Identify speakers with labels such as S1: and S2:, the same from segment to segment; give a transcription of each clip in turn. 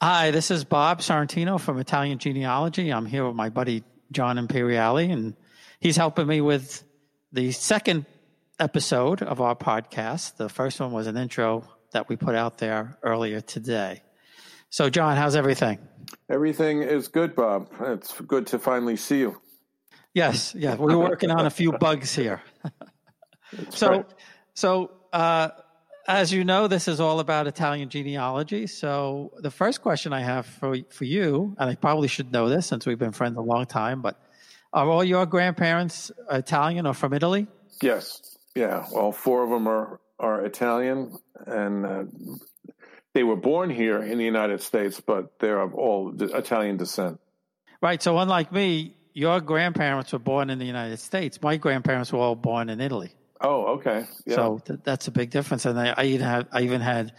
S1: Hi, this is Bob Sorrentino from Italian Genealogy. I'm here with my buddy John Imperiale, and he's helping me with the second episode of our podcast. The first one was an intro that we put out there earlier today. So, John, how's everything?
S2: Everything is good, Bob. It's good to finally see you.
S1: Yes, yeah, we're working on a few bugs here. so, right. so uh, as you know, this is all about Italian genealogy. So, the first question I have for for you, and I probably should know this since we've been friends a long time, but are all your grandparents Italian or from Italy?
S2: Yes. Yeah. Well, four of them are are Italian, and uh, they were born here in the United States, but they're of all Italian descent.
S1: Right. So, unlike me, your grandparents were born in the United States. My grandparents were all born in Italy.
S2: Oh, okay.
S1: Yeah. So th- that's a big difference. And I, I, even had I even had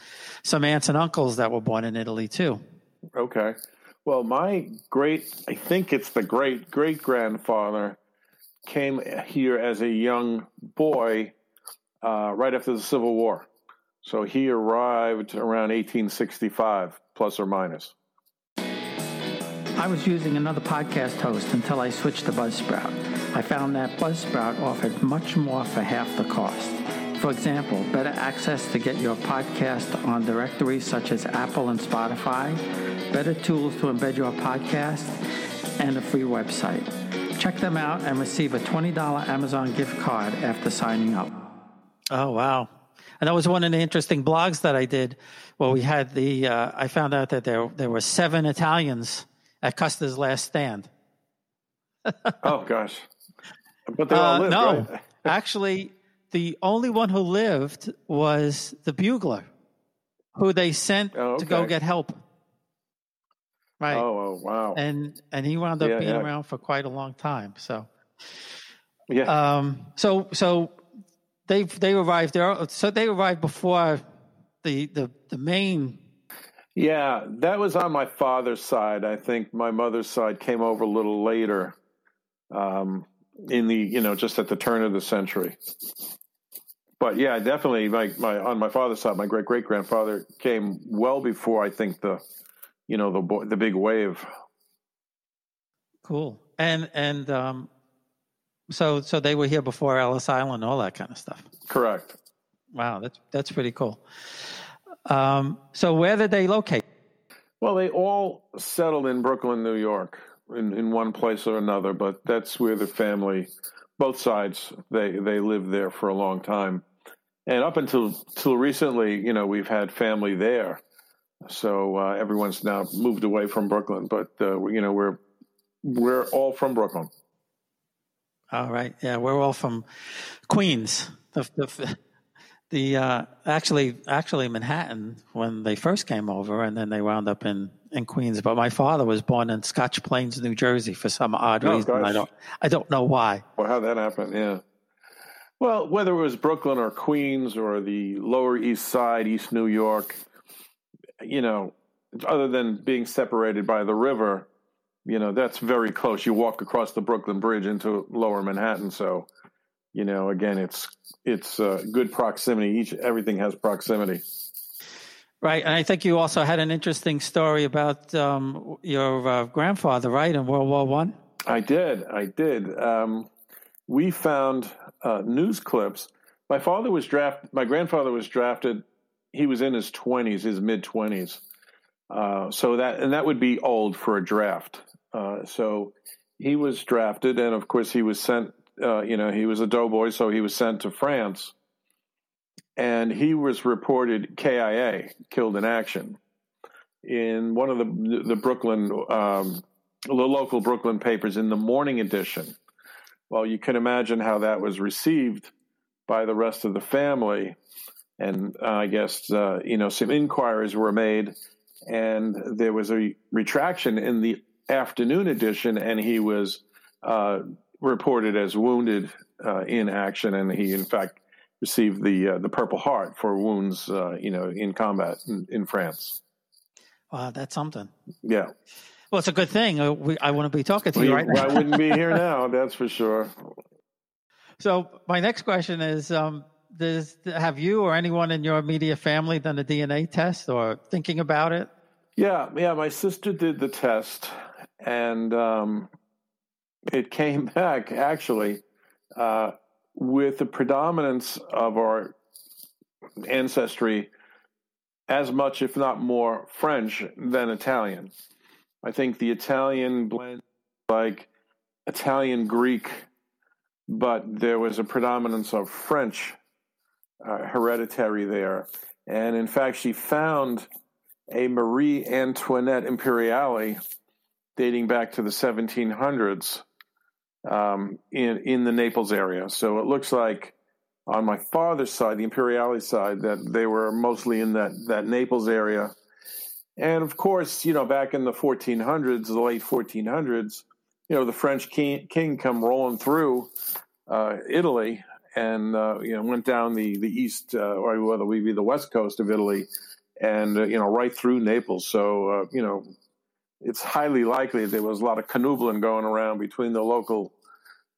S1: some aunts and uncles that were born in Italy too.
S2: Okay. Well, my great, I think it's the great great grandfather, came here as a young boy uh, right after the Civil War. So he arrived around 1865, plus or minus.
S1: I was using another podcast host until I switched to Buzzsprout. I found that Buzzsprout offered much more for half the cost. For example, better access to get your podcast on directories such as Apple and Spotify, better tools to embed your podcast, and a free website. Check them out and receive a $20 Amazon gift card after signing up. Oh, wow. And that was one of the interesting blogs that I did. Well, we had the, uh, I found out that there, there were seven Italians at Custer's last stand.
S2: oh, gosh. But they all uh, lived, no,
S1: right? actually, the only one who lived was the bugler, who they sent oh, okay. to go get help. Right.
S2: Oh, oh, wow.
S1: And and he wound up yeah, being yeah. around for quite a long time. So
S2: yeah.
S1: Um. So so they they arrived there. So they arrived before the the the main.
S2: Yeah, that was on my father's side. I think my mother's side came over a little later. Um, in the you know just at the turn of the century. But yeah, definitely my, my on my father's side, my great great grandfather came well before I think the you know the the big wave.
S1: Cool. And and um so so they were here before Ellis Island, all that kind of stuff.
S2: Correct.
S1: Wow, that's that's pretty cool. Um, so where did they locate?
S2: Well, they all settled in Brooklyn, New York in, in one place or another, but that's where the family, both sides, they they lived there for a long time, and up until till recently, you know, we've had family there, so uh, everyone's now moved away from Brooklyn, but uh, you know, we're we're all from Brooklyn.
S1: All right, yeah, we're all from Queens. The, the, the uh, actually actually Manhattan when they first came over, and then they wound up in in Queens. But my father was born in Scotch Plains, New Jersey, for some odd oh, reason. Gosh. I don't I don't know why.
S2: Well, how that happened? Yeah. Well, whether it was Brooklyn or Queens or the Lower East Side, East New York, you know, other than being separated by the river, you know, that's very close. You walk across the Brooklyn Bridge into Lower Manhattan, so you know, again, it's it's uh, good proximity. Each everything has proximity.
S1: Right, and I think you also had an interesting story about um, your uh, grandfather, right, in World War One.
S2: I? I did, I did. Um, we found uh, news clips. My father was drafted. My grandfather was drafted. He was in his twenties, his mid twenties. Uh, so that and that would be old for a draft. Uh, so he was drafted, and of course he was sent uh, you know, he was a doughboy, so he was sent to France. And he was reported KIA, killed in action, in one of the the Brooklyn, um, the local Brooklyn papers in the morning edition. Well, you can imagine how that was received by the rest of the family, and uh, I guess uh, you know some inquiries were made, and there was a retraction in the afternoon edition, and he was uh, reported as wounded uh, in action, and he in fact received the uh, the Purple Heart for wounds, uh, you know, in combat in, in, France.
S1: Wow, that's something.
S2: Yeah.
S1: Well, it's a good thing. Uh, we, I want to be talking to you right now.
S2: I wouldn't be here now, that's for sure.
S1: So my next question is: um, Does have you or anyone in your immediate family done a DNA test or thinking about it?
S2: Yeah, yeah. My sister did the test, and um, it came back actually uh, with the predominance of our ancestry as much, if not more, French than Italian. I think the Italian blend like Italian Greek, but there was a predominance of French uh, hereditary there. And in fact, she found a Marie Antoinette Imperiale dating back to the 1700s um, in in the Naples area. So it looks like on my father's side, the Imperiale side, that they were mostly in that that Naples area. And of course, you know, back in the 1400s, the late 1400s, you know, the French king, king come rolling through uh, Italy and uh, you know went down the the east uh, or whether we be the west coast of Italy, and uh, you know right through Naples. So uh, you know it's highly likely there was a lot of canoodling going around between the local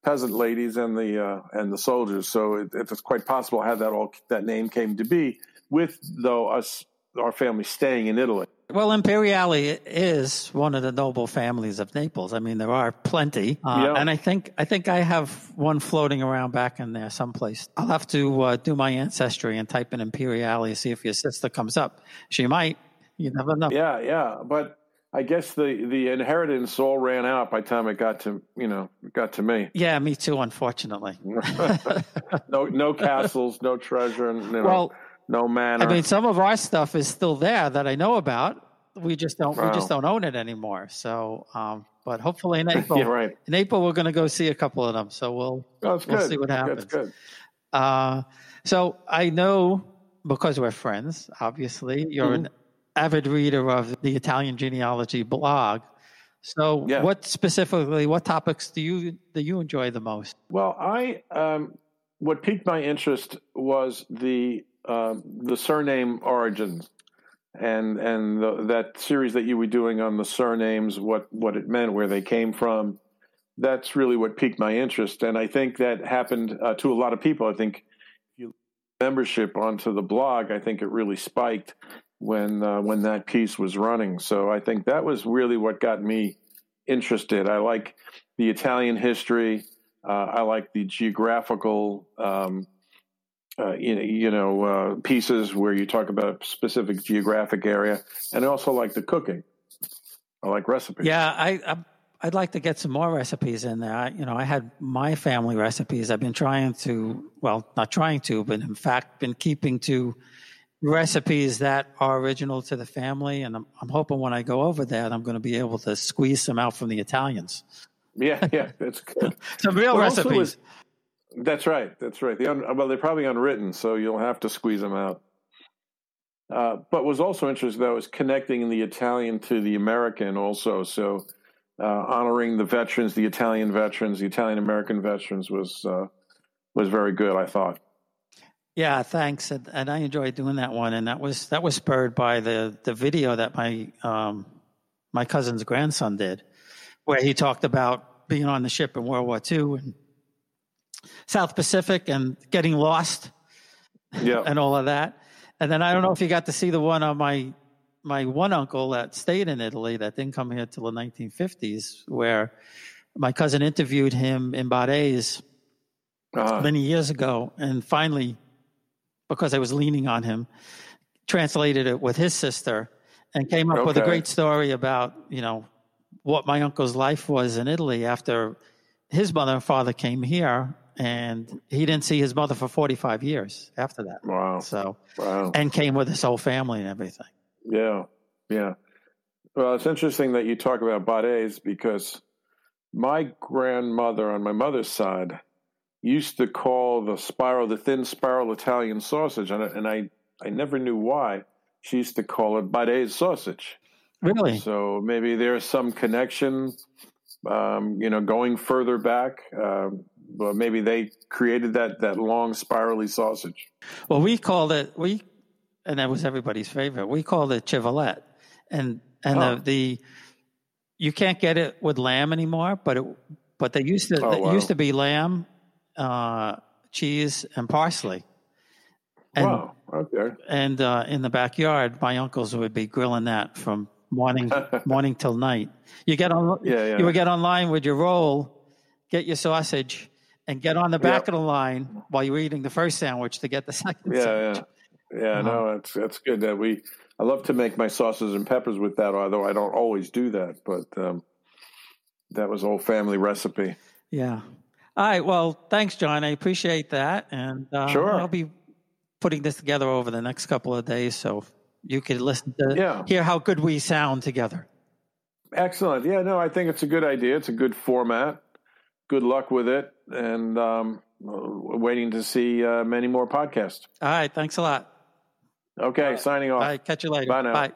S2: peasant ladies and the uh, and the soldiers. So it, it's quite possible how that all that name came to be. With though us our family staying in Italy.
S1: Well, Imperiale is one of the noble families of Naples. I mean, there are plenty, uh, yeah. and I think I think I have one floating around back in there someplace. I'll have to uh, do my ancestry and type in Imperiale, see if your sister comes up. She might. You never know.
S2: Yeah, yeah, but I guess the the inheritance all ran out by the time it got to you know got to me.
S1: Yeah, me too. Unfortunately,
S2: no no castles, no treasure, and you know, well, no manor.
S1: I mean, some of our stuff is still there that I know about. We just don't wow. we just don't own it anymore. So, um, but hopefully in April,
S2: yeah, right.
S1: in April we're going to go see a couple of them. So we'll
S2: oh,
S1: we'll see what happens.
S2: That's good.
S1: Uh, so I know because we're friends. Obviously, you're mm-hmm. an avid reader of the Italian genealogy blog. So, yeah. what specifically, what topics do you do you enjoy the most?
S2: Well, I um, what piqued my interest was the uh, the surname origins, and and the, that series that you were doing on the surnames, what what it meant, where they came from. That's really what piqued my interest, and I think that happened uh, to a lot of people. I think you membership onto the blog, I think it really spiked when uh, when that piece was running. So I think that was really what got me interested. I like the Italian history. Uh, I like the geographical, um, uh, you know, uh, pieces where you talk about a specific geographic area, and I also like the cooking. I like recipes.
S1: Yeah, I, I I'd like to get some more recipes in there. I, you know, I had my family recipes. I've been trying to, well, not trying to, but in fact, been keeping to recipes that are original to the family. And I'm, I'm hoping when I go over there, I'm going to be able to squeeze some out from the Italians.
S2: Yeah, yeah, that's good.
S1: some real well, recipes.
S2: that's right. That's right. The un, well, they're probably unwritten, so you'll have to squeeze them out. Uh, but was also interesting though is connecting the Italian to the American also. So uh, honoring the veterans, the Italian veterans, the Italian American veterans was uh, was very good. I thought.
S1: Yeah, thanks. And, and, I enjoyed doing that one. And that was that was spurred by the the video that my um, my cousin's grandson did, where he talked about being on the ship in World War II and South Pacific and getting lost,
S2: yeah,
S1: and all of that. And then I don't know if you got to see the one on my my one uncle that stayed in Italy that didn't come here till the 1950s, where my cousin interviewed him in Barese uh-huh. many years ago, and finally because I was leaning on him, translated it with his sister, and came up okay. with a great story about you know what my uncle's life was in Italy after his mother and father came here, and he didn't see his mother for forty five years after that.
S2: Wow!
S1: So
S2: wow.
S1: and came with his whole family and everything.
S2: Yeah, yeah. Well, it's interesting that you talk about Barese because my grandmother on my mother's side used to call the spiral, the thin spiral Italian sausage, and I, and I, I never knew why. She used to call it Barese sausage.
S1: Really?
S2: So maybe there's some connection, um, you know, going further back. Um, but maybe they created that that long spirally sausage.
S1: Well, we called it we, and that was everybody's favorite. We called it civelette, and and oh. the, the you can't get it with lamb anymore, but it but they used to oh, wow. used to be lamb uh, cheese and parsley. And,
S2: wow. Okay.
S1: And uh, in the backyard, my uncles would be grilling that from morning morning till night. You get on
S2: Yeah, yeah.
S1: you would get online with your roll, get your sausage, and get on the back
S2: Yep.
S1: of the line while you were eating the first sandwich to get the second
S2: Yeah,
S1: sandwich.
S2: yeah, yeah.
S1: Uh-huh.
S2: No, it's that's good that we. I love to make my sauces and peppers with that, although I don't always do that. But um, that was old family recipe.
S1: Yeah. All right. Well, thanks, John. I appreciate that, and uh,
S2: Sure.
S1: I'll be putting this together over the next couple of days, so you can listen to
S2: Yeah.
S1: hear how good we sound together.
S2: Excellent. Yeah, no, I think it's a good idea. It's a good format. Good luck with it, and um, waiting to see uh, many more podcasts.
S1: All right. Thanks a lot.
S2: Okay, signing off.
S1: right. Catch you later.
S2: Bye now.
S1: Bye.